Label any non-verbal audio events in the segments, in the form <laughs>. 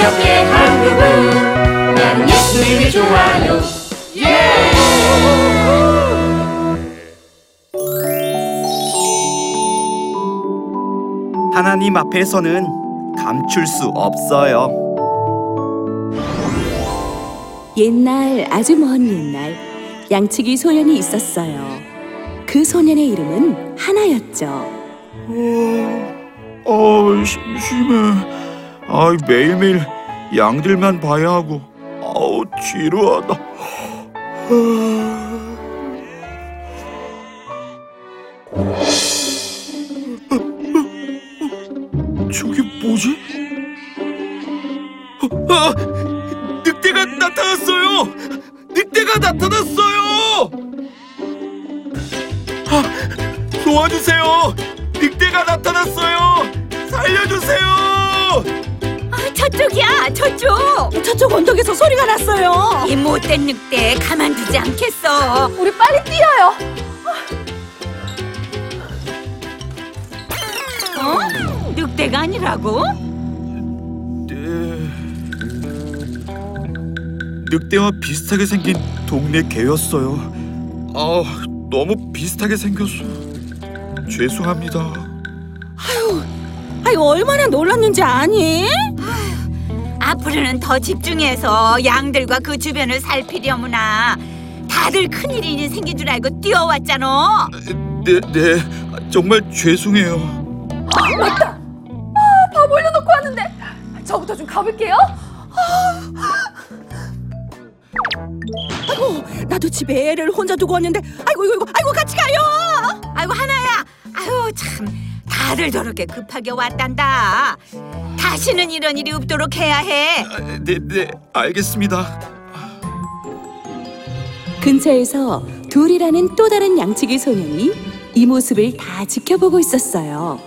새롭게 한 그분 나는 예수님이 좋아요 예! 하나님 앞에서는 감출 수 없어요. 옛날 아주 먼 옛날 양치기 소년이 있었어요. 그 소년의 이름은 하나였죠. 어, 심심해. 아, 매일매일 양들만 봐야 하고, 아우 지루하다. 저게 뭐지? 아, 늑대가 나타났어요! 늑대가 나타났어요! 아, 도와주세요! 늑대가 나타났어요! 살려주세요! 저쪽이야, 저쪽. 저쪽 언덕에서 소리가 났어요. 이 못된 늑대 가만두지 않겠어. 우리 빨리 뛰어요. 어? 늑대가 아니라고? 네. 늑대와 비슷하게 생긴 동네 개였어요. 아, 너무 비슷하게 생겼어. 죄송합니다. 아유 얼마나 놀랐는지 아니? 앞으로는 더 집중해서 양들과 그 주변을 살피려무나. 다들 큰일이 생긴 줄 알고 뛰어왔잖아. 네, 네, 정말 죄송해요. 밥 올려놓고 왔는데 저부터 좀 가볼게요. 아이고 나도 집에 애를 혼자 두고 왔는데 아이고 이거 이거 아이고 같이 가요. 아이고 하나야. 아유 참. 다들 저렇게 급하게 왔단다. 다시는 이런 일이 없도록 해야 해. 아, 네, 네, 알겠습니다. 근처에서 둘이라는 또 다른 양치기 소년이 이 모습을 다 지켜보고 있었어요.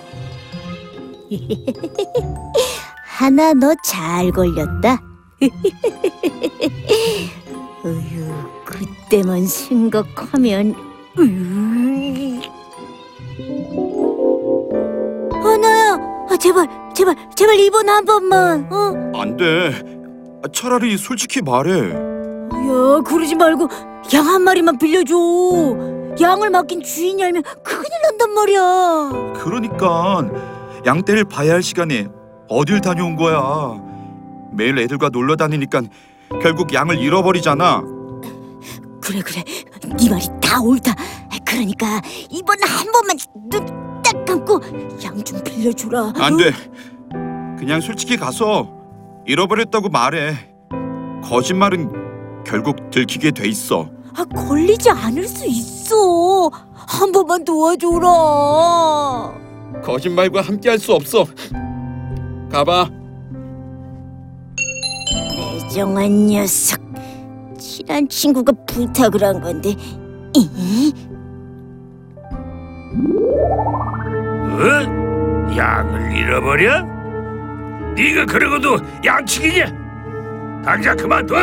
<laughs> 하나 너 잘 걸렸다. <laughs> 어휴, 그때만 생각하면 으. 제발, 제발, 제발 이번 한 번만. 어? 안 돼. 아, 차라리 솔직히 말해. 야, 그러지 말고 양 한 마리만 빌려줘. 양을 맡긴 주인이 알면 큰일 난단 말이야. 그러니까 양떼를 봐야 할 시간에 어딜 다녀온 거야. 매일 애들과 놀러 다니니까 결국 양을 잃어버리잖아. 그래 그래 네 말이 다 옳다 그러니까 이번 한 번만 눈 딱 감고 양 좀 빌려주라 안 돼. 그냥 솔직히 가서 잃어버렸다고 말해. 거짓말은 결국 들키게 돼 있어. 아, 걸리지 않을 수 있어 한 번만 도와줘라 거짓말과 함께 할 수 없어. 가봐. 매정한 녀석 친한 친구가 부탁을 한 건데 이? 어? 양을 잃어버려? 네가 그러고도 양치기냐? 당장 그만둬!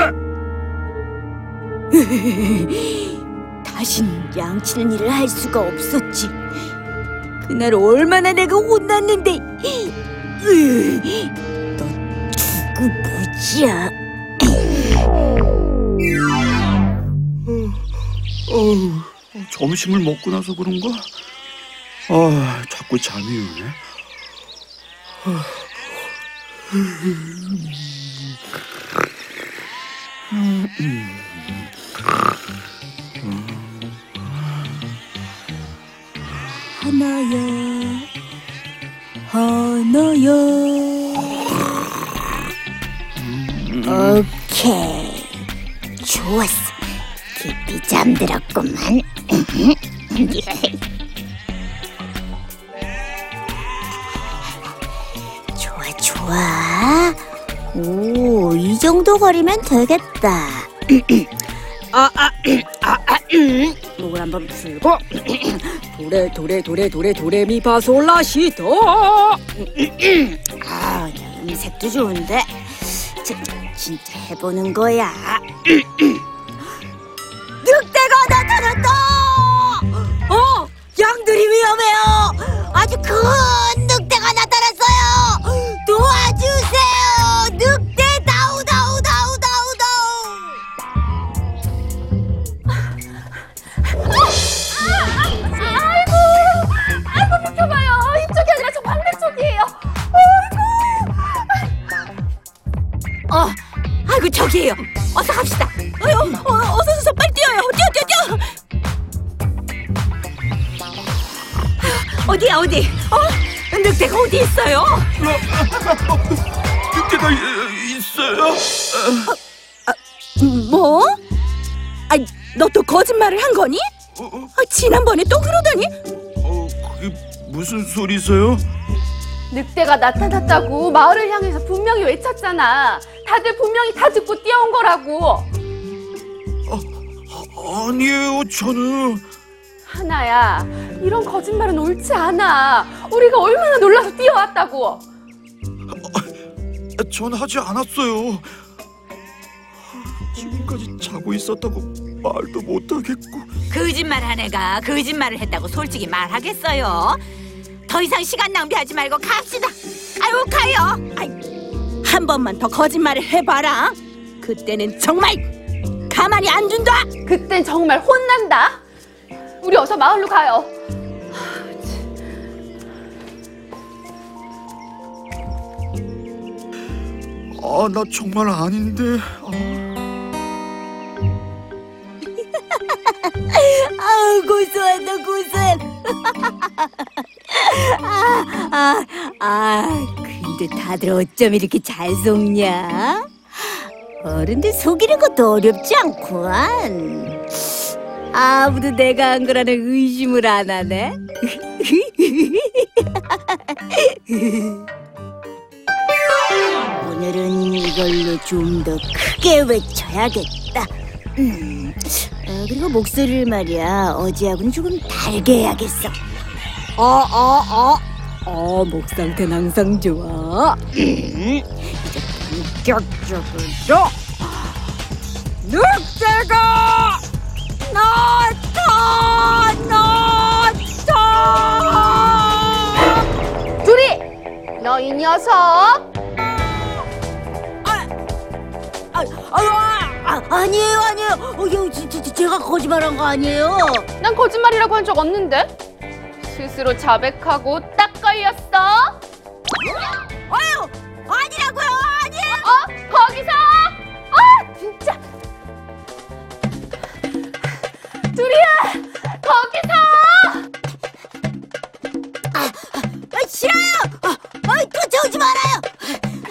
<laughs> 다신 양치는 일을 할 수가 없었지 그날 얼마나 내가 혼났는데 으, <laughs> 너 두고 보자 어우, 점심을 먹고 나서 그런가? 아, 자꾸 잠이 오네. 하나야 하나야 오케이. 좋았어. 깊이 잠들었구만 <laughs> 좋아. 오 이 정도 거리면 되겠다. <clears throat> 아, <clears throat> 목을 한번 풀고 도레 도레 도레 도레 도레미 파솔라시도 아 음색도 좋은데. 자, 진짜 해보는 거야. <clears throat> 늑대가 나타났다! 어 양들이 위험해요! 아주 큰 저기에요. 어서 갑시다. 어여, 어, 어서 어서 빨리 뛰어요. 뛰어 뛰어 뛰어. 어디야 어디? 어? 늑대가 어디 있어요? 늑대가 이- 있어요? 뭐? 아, 너 또 거짓말을 한 거니? 어, 어, 아, 지난번에 또 그러더니 어, 그게 무슨 소리세요? 늑대가 나타났다고 마을을 향해서 분명히 외쳤잖아. 다들 분명히 다 듣고 뛰어온 거라고. 아니에요, 저는. 하나야, 이런 거짓말은 옳지 않아. 우리가 얼마나 놀라서 뛰어왔다고. 전 하지 않았어요. 지금까지 자고 있었다고 말도 못하겠고. 거짓말한 애가 거짓말을 했다고 솔직히 말하겠어요? 더 이상 시간 낭비하지 말고 갑시다. 아유 가요. 아이, 한 번만 더 거짓말을 해봐라. 그때는 정말 가만히 안 둔다. 그땐 정말 혼난다. 우리 어서 마을로 가요. 아, 나 정말 아닌데. 아. <laughs> 아우 고소하다 고소해. <laughs> 아, 아, 아, 근데 다들 어쩜 이렇게 잘 속냐? 어른들 속이는 것도 어렵지 않구만. 아무도 내가 한 거라는 의심을 안 하네. <laughs> 오늘은 이걸로 좀 더 크게 외쳐야겠다. 음, 어, 그리고 목소리를 말이야 어제하고는 조금 달게 해야겠어. 어, 어, 어, 어, 목 상태는 항상 좋아. 음, 이제 본격적으로 늑대가 나타났다. 둘이, 너 이 녀석. 아, 아, 아니에요, 아니에요. 어, 여, 지, 지, 제가 거짓말한 거 아니에요. 난 거짓말이라고 한 적 없는데. 스스로 자백하고 딱 걸렸어. 아유, 아니라고요, 아니에요. 어? 거기서? 아, 진짜. 둘이야, 거기서. 아, 싫어요. 아, 아, 쫓아오지 말아요.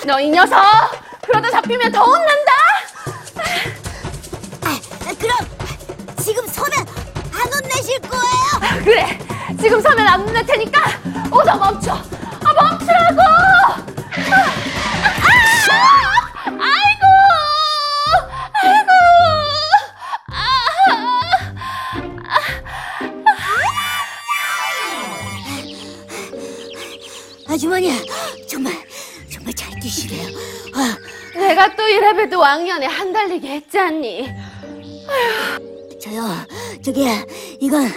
너 이 녀석. 그러다 잡히면 더 혼난다. 아, 그럼 지금 서면 안 혼내실 거예요? 그래. 지금 서면 안 혼낼 테니까 어서 멈춰. 아, 멈추라고. 아, 아, 아이고. 아이고. 아주머니, 정말 정말 잘 뛰시네요. 아, 내가 또 이래봬도 왕년에 한 달리기 했지 않니? 저요, 저기 이건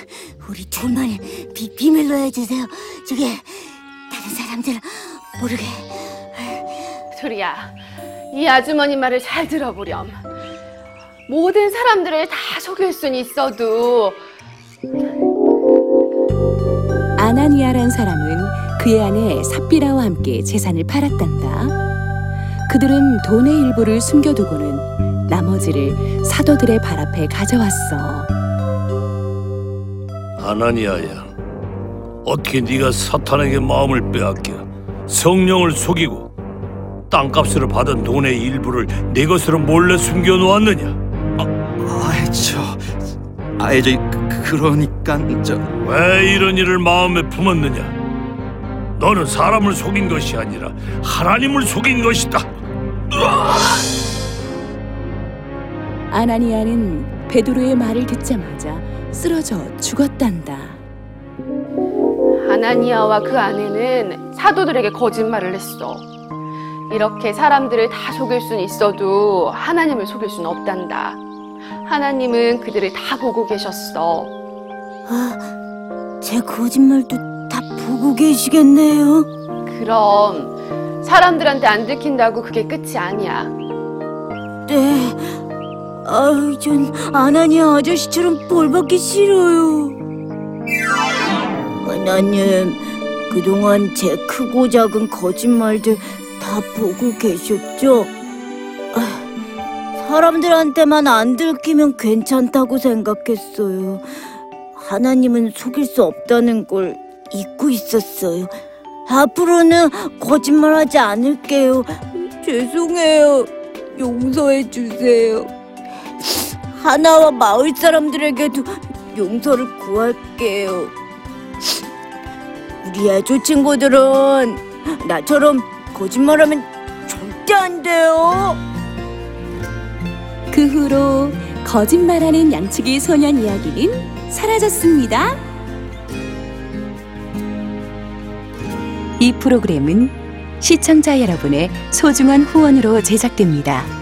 우리 둘만의 비, 비밀로 해주세요. 저기 다른 사람들 모르게. 둘이야, 이 아주머니 말을 잘 들어보렴. 모든 사람들을 다 속일 순 있어도 아나니아란 사람은 그의 아내 삽비라와 함께 재산을 팔았단다. 그들은 돈의 일부를 숨겨두고는 나머지를 사도들의 발 앞에 가져왔어. 아나니아야, 어떻게 네가 사탄에게 마음을 빼앗겨 성령을 속이고 땅값으로 받은 돈의 일부를 내 것으로 몰래 숨겨 놓았느냐? 아, 저, 아, 저, 그- 그러니까 저, 왜 이런 일을 마음에 품었느냐? 너는 사람을 속인 것이 아니라 하나님을 속인 것이다. 아나니아는 베드로의 말을 듣자마자 쓰러져 죽었단다. 아나니아와 그 아내는 사도들에게 거짓말을 했어. 이렇게 사람들을 다 속일 순 있어도 하나님을 속일 순 없단다. 하나님은 그들을 다 보고 계셨어. 아, 제 거짓말도 다 보고 계시겠네요. 그럼 사람들한테 안 들킨다고 그게 끝이 아니야. 네. 아유, 전 아나니아 아저씨처럼 벌받기 싫어요. 하나님, 그동안 제 크고 작은 거짓말들 다 보고 계셨죠? 사람들한테만 안 들키면 괜찮다고 생각했어요. 하나님은 속일 수 없다는 걸 잊고 있었어요. 앞으로는 거짓말하지 않을게요. 죄송해요. 용서해 주세요. 하나와 마을 사람들에게도 용서를 구할게요. 우리 애조 친구들은 나처럼 거짓말하면 절대 안 돼요. 그 후로 거짓말하는 양치기 소년 이야기는 사라졌습니다. 이 프로그램은 시청자 여러분의 소중한 후원으로 제작됩니다.